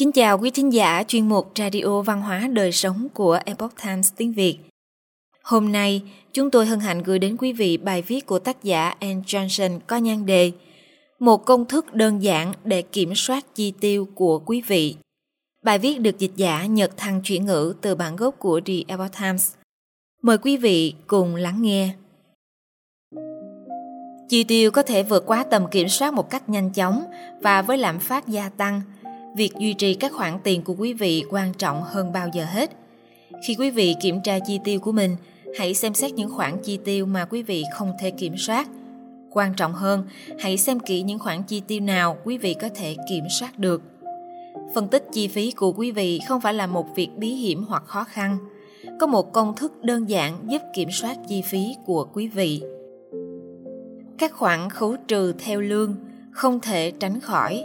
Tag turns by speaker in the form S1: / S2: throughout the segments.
S1: Kính chào quý thính giả chuyên mục Radio Văn hóa Đời Sống của Epoch Times tiếng Việt. Hôm nay, chúng tôi hân hạnh gửi đến quý vị bài viết của tác giả Anne Johnson có nhan đề Một công thức đơn giản để kiểm soát chi tiêu của quý vị. Bài viết được dịch giả Nhật Thăng chuyển ngữ từ bản gốc của The Epoch Times. Mời quý vị cùng lắng nghe. Chi tiêu có thể vượt quá tầm kiểm soát một cách nhanh chóng và với lạm phát gia tăng – việc duy trì các khoản tiền của quý vị quan trọng hơn bao giờ hết. Khi quý vị kiểm tra chi tiêu của mình, hãy xem xét những khoản chi tiêu mà quý vị không thể kiểm soát. Quan trọng hơn, hãy xem kỹ những khoản chi tiêu nào quý vị có thể kiểm soát được. Phân tích chi phí của quý vị không phải là một việc bí hiểm hoặc khó khăn. Có một công thức đơn giản giúp kiểm soát chi phí của quý vị. Các khoản khấu trừ theo lương không thể tránh khỏi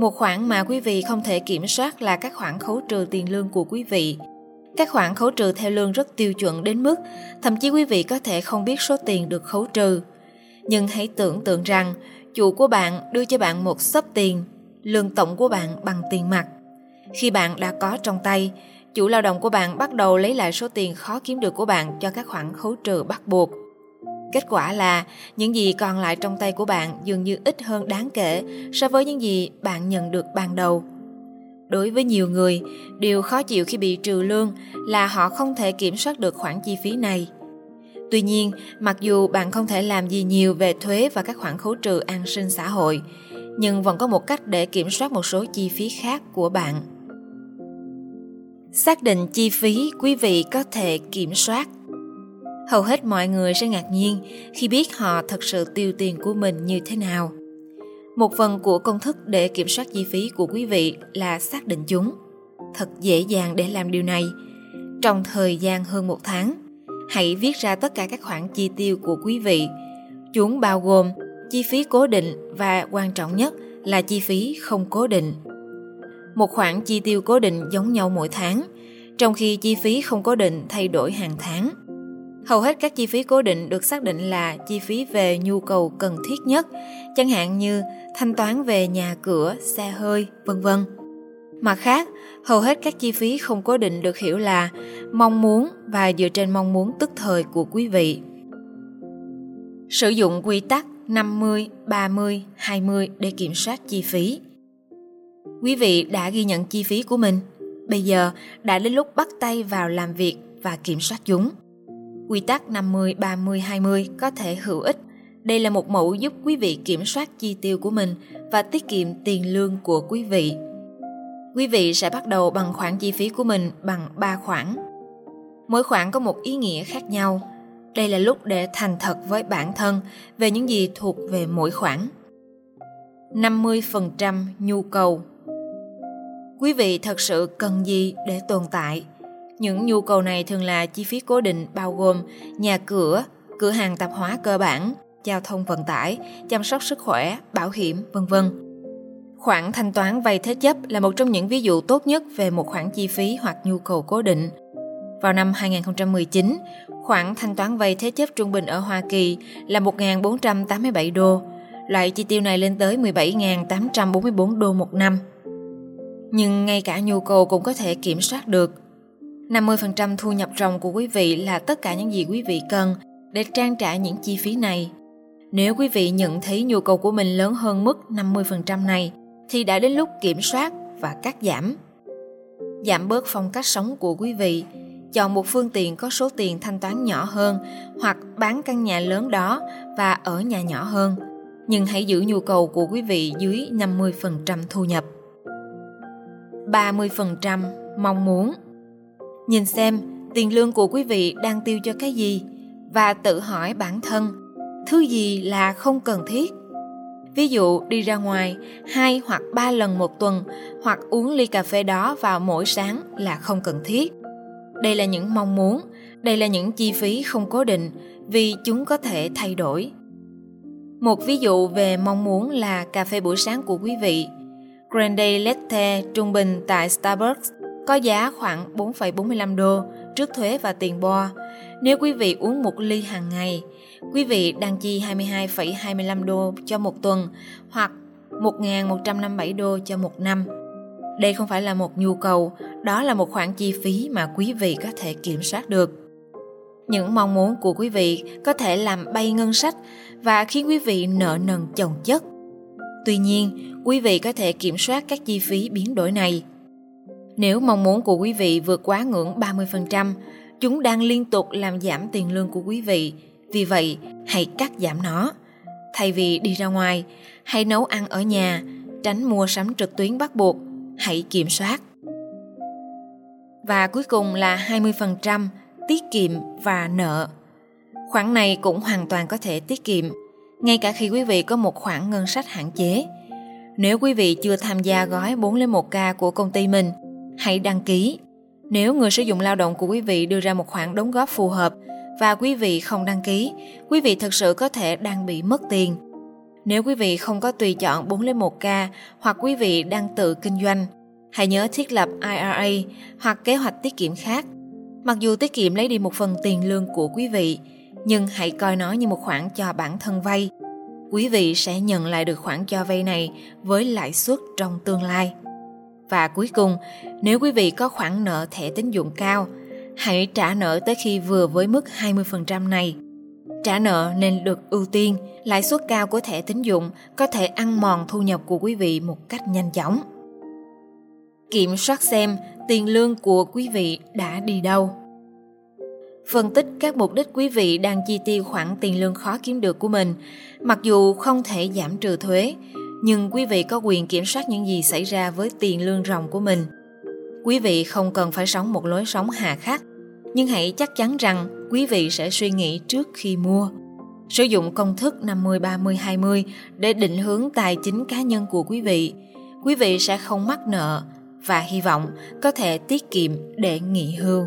S1: một khoản mà quý vị không thể kiểm soát là các khoản khấu trừ tiền lương của quý vị. Các khoản khấu trừ theo lương rất tiêu chuẩn đến mức thậm chí quý vị có thể không biết số tiền được khấu trừ. Nhưng hãy tưởng tượng rằng chủ của bạn đưa cho bạn một sấp tiền, lương tổng của bạn bằng tiền mặt. Khi bạn đã có trong tay, chủ lao động của bạn bắt đầu lấy lại số tiền khó kiếm được của bạn cho các khoản khấu trừ bắt buộc. Kết quả là những gì còn lại trong tay của bạn dường như ít hơn đáng kể so với những gì bạn nhận được ban đầu. Đối với nhiều người, điều khó chịu khi bị trừ lương là họ không thể kiểm soát được khoản chi phí này. Tuy nhiên, mặc dù bạn không thể làm gì nhiều về thuế và các khoản khấu trừ an sinh xã hội, nhưng vẫn có một cách để kiểm soát một số chi phí khác của bạn. Xác định chi phí quý vị có thể kiểm soát hầu hết mọi người sẽ ngạc nhiên khi biết họ thật sự tiêu tiền của mình như thế nào. Một phần của công thức để kiểm soát chi phí của quý vị là xác định chúng. Thật dễ dàng để làm điều này. Trong thời gian hơn một tháng, hãy viết ra tất cả các khoản chi tiêu của quý vị. Chúng bao gồm chi phí cố định và quan trọng nhất là chi phí không cố định. Một khoản chi tiêu cố định giống nhau mỗi tháng, trong khi chi phí không cố định thay đổi hàng tháng Hầu hết các chi phí cố định được xác định là chi phí về nhu cầu cần thiết nhất, chẳng hạn như thanh toán về nhà cửa, xe hơi, vân vân. Mặt khác, hầu hết các chi phí không cố định được hiểu là mong muốn và dựa trên mong muốn tức thời của quý vị. Sử dụng quy tắc 50, 30, 20 để kiểm soát chi phí. Quý vị đã ghi nhận chi phí của mình. Bây giờ đã đến lúc bắt tay vào làm việc và kiểm soát chúng. Quy tắc 50 30 20 có thể hữu ích. Đây là một mẫu giúp quý vị kiểm soát chi tiêu của mình và tiết kiệm tiền lương của quý vị. Quý vị sẽ bắt đầu bằng khoản chi phí của mình bằng 3 khoản. Mỗi khoản có một ý nghĩa khác nhau. Đây là lúc để thành thật với bản thân về những gì thuộc về mỗi khoản. 50% nhu cầu Quý vị thật sự cần gì để tồn tại? Những nhu cầu này thường là chi phí cố định bao gồm nhà cửa, cửa hàng tạp hóa cơ bản, giao thông vận tải, chăm sóc sức khỏe, bảo hiểm, vân vân. Khoản thanh toán vay thế chấp là một trong những ví dụ tốt nhất về một khoản chi phí hoặc nhu cầu cố định. Vào năm 2019, khoản thanh toán vay thế chấp trung bình ở Hoa Kỳ là 1.487 đô. Loại chi tiêu này lên tới 17.844 đô một năm. Nhưng ngay cả nhu cầu cũng có thể kiểm soát được 50% thu nhập ròng của quý vị là tất cả những gì quý vị cần để trang trải những chi phí này. Nếu quý vị nhận thấy nhu cầu của mình lớn hơn mức 50% này, thì đã đến lúc kiểm soát và cắt giảm. Giảm bớt phong cách sống của quý vị, chọn một phương tiện có số tiền thanh toán nhỏ hơn hoặc bán căn nhà lớn đó và ở nhà nhỏ hơn. Nhưng hãy giữ nhu cầu của quý vị dưới 50% thu nhập. 30% mong muốn Nhìn xem tiền lương của quý vị đang tiêu cho cái gì và tự hỏi bản thân thứ gì là không cần thiết. Ví dụ đi ra ngoài hai hoặc ba lần một tuần hoặc uống ly cà phê đó vào mỗi sáng là không cần thiết. Đây là những mong muốn, đây là những chi phí không cố định vì chúng có thể thay đổi. Một ví dụ về mong muốn là cà phê buổi sáng của quý vị. Grande Latte trung bình tại Starbucks có giá khoảng 4,45 đô trước thuế và tiền bo. Nếu quý vị uống một ly hàng ngày, quý vị đang chi 22,25 đô cho một tuần hoặc 1.157 đô cho một năm. Đây không phải là một nhu cầu, đó là một khoản chi phí mà quý vị có thể kiểm soát được. Những mong muốn của quý vị có thể làm bay ngân sách và khiến quý vị nợ nần chồng chất. Tuy nhiên, quý vị có thể kiểm soát các chi phí biến đổi này. Nếu mong muốn của quý vị vượt quá ngưỡng 30%, chúng đang liên tục làm giảm tiền lương của quý vị. Vì vậy, hãy cắt giảm nó. Thay vì đi ra ngoài, hãy nấu ăn ở nhà, tránh mua sắm trực tuyến bắt buộc, hãy kiểm soát. Và cuối cùng là 20% tiết kiệm và nợ. Khoản này cũng hoàn toàn có thể tiết kiệm, ngay cả khi quý vị có một khoản ngân sách hạn chế. Nếu quý vị chưa tham gia gói 4 lên 1K của công ty mình, hãy đăng ký. Nếu người sử dụng lao động của quý vị đưa ra một khoản đóng góp phù hợp và quý vị không đăng ký, quý vị thực sự có thể đang bị mất tiền. Nếu quý vị không có tùy chọn 4 lên 1K hoặc quý vị đang tự kinh doanh, hãy nhớ thiết lập IRA hoặc kế hoạch tiết kiệm khác. Mặc dù tiết kiệm lấy đi một phần tiền lương của quý vị, nhưng hãy coi nó như một khoản cho bản thân vay. Quý vị sẽ nhận lại được khoản cho vay này với lãi suất trong tương lai. Và cuối cùng, nếu quý vị có khoản nợ thẻ tín dụng cao, hãy trả nợ tới khi vừa với mức 20% này. Trả nợ nên được ưu tiên, lãi suất cao của thẻ tín dụng có thể ăn mòn thu nhập của quý vị một cách nhanh chóng. Kiểm soát xem tiền lương của quý vị đã đi đâu. Phân tích các mục đích quý vị đang chi tiêu khoản tiền lương khó kiếm được của mình, mặc dù không thể giảm trừ thuế, nhưng quý vị có quyền kiểm soát những gì xảy ra với tiền lương ròng của mình. Quý vị không cần phải sống một lối sống hà khắc, nhưng hãy chắc chắn rằng quý vị sẽ suy nghĩ trước khi mua. Sử dụng công thức 50-30-20 để định hướng tài chính cá nhân của quý vị. Quý vị sẽ không mắc nợ và hy vọng có thể tiết kiệm để nghỉ hưu.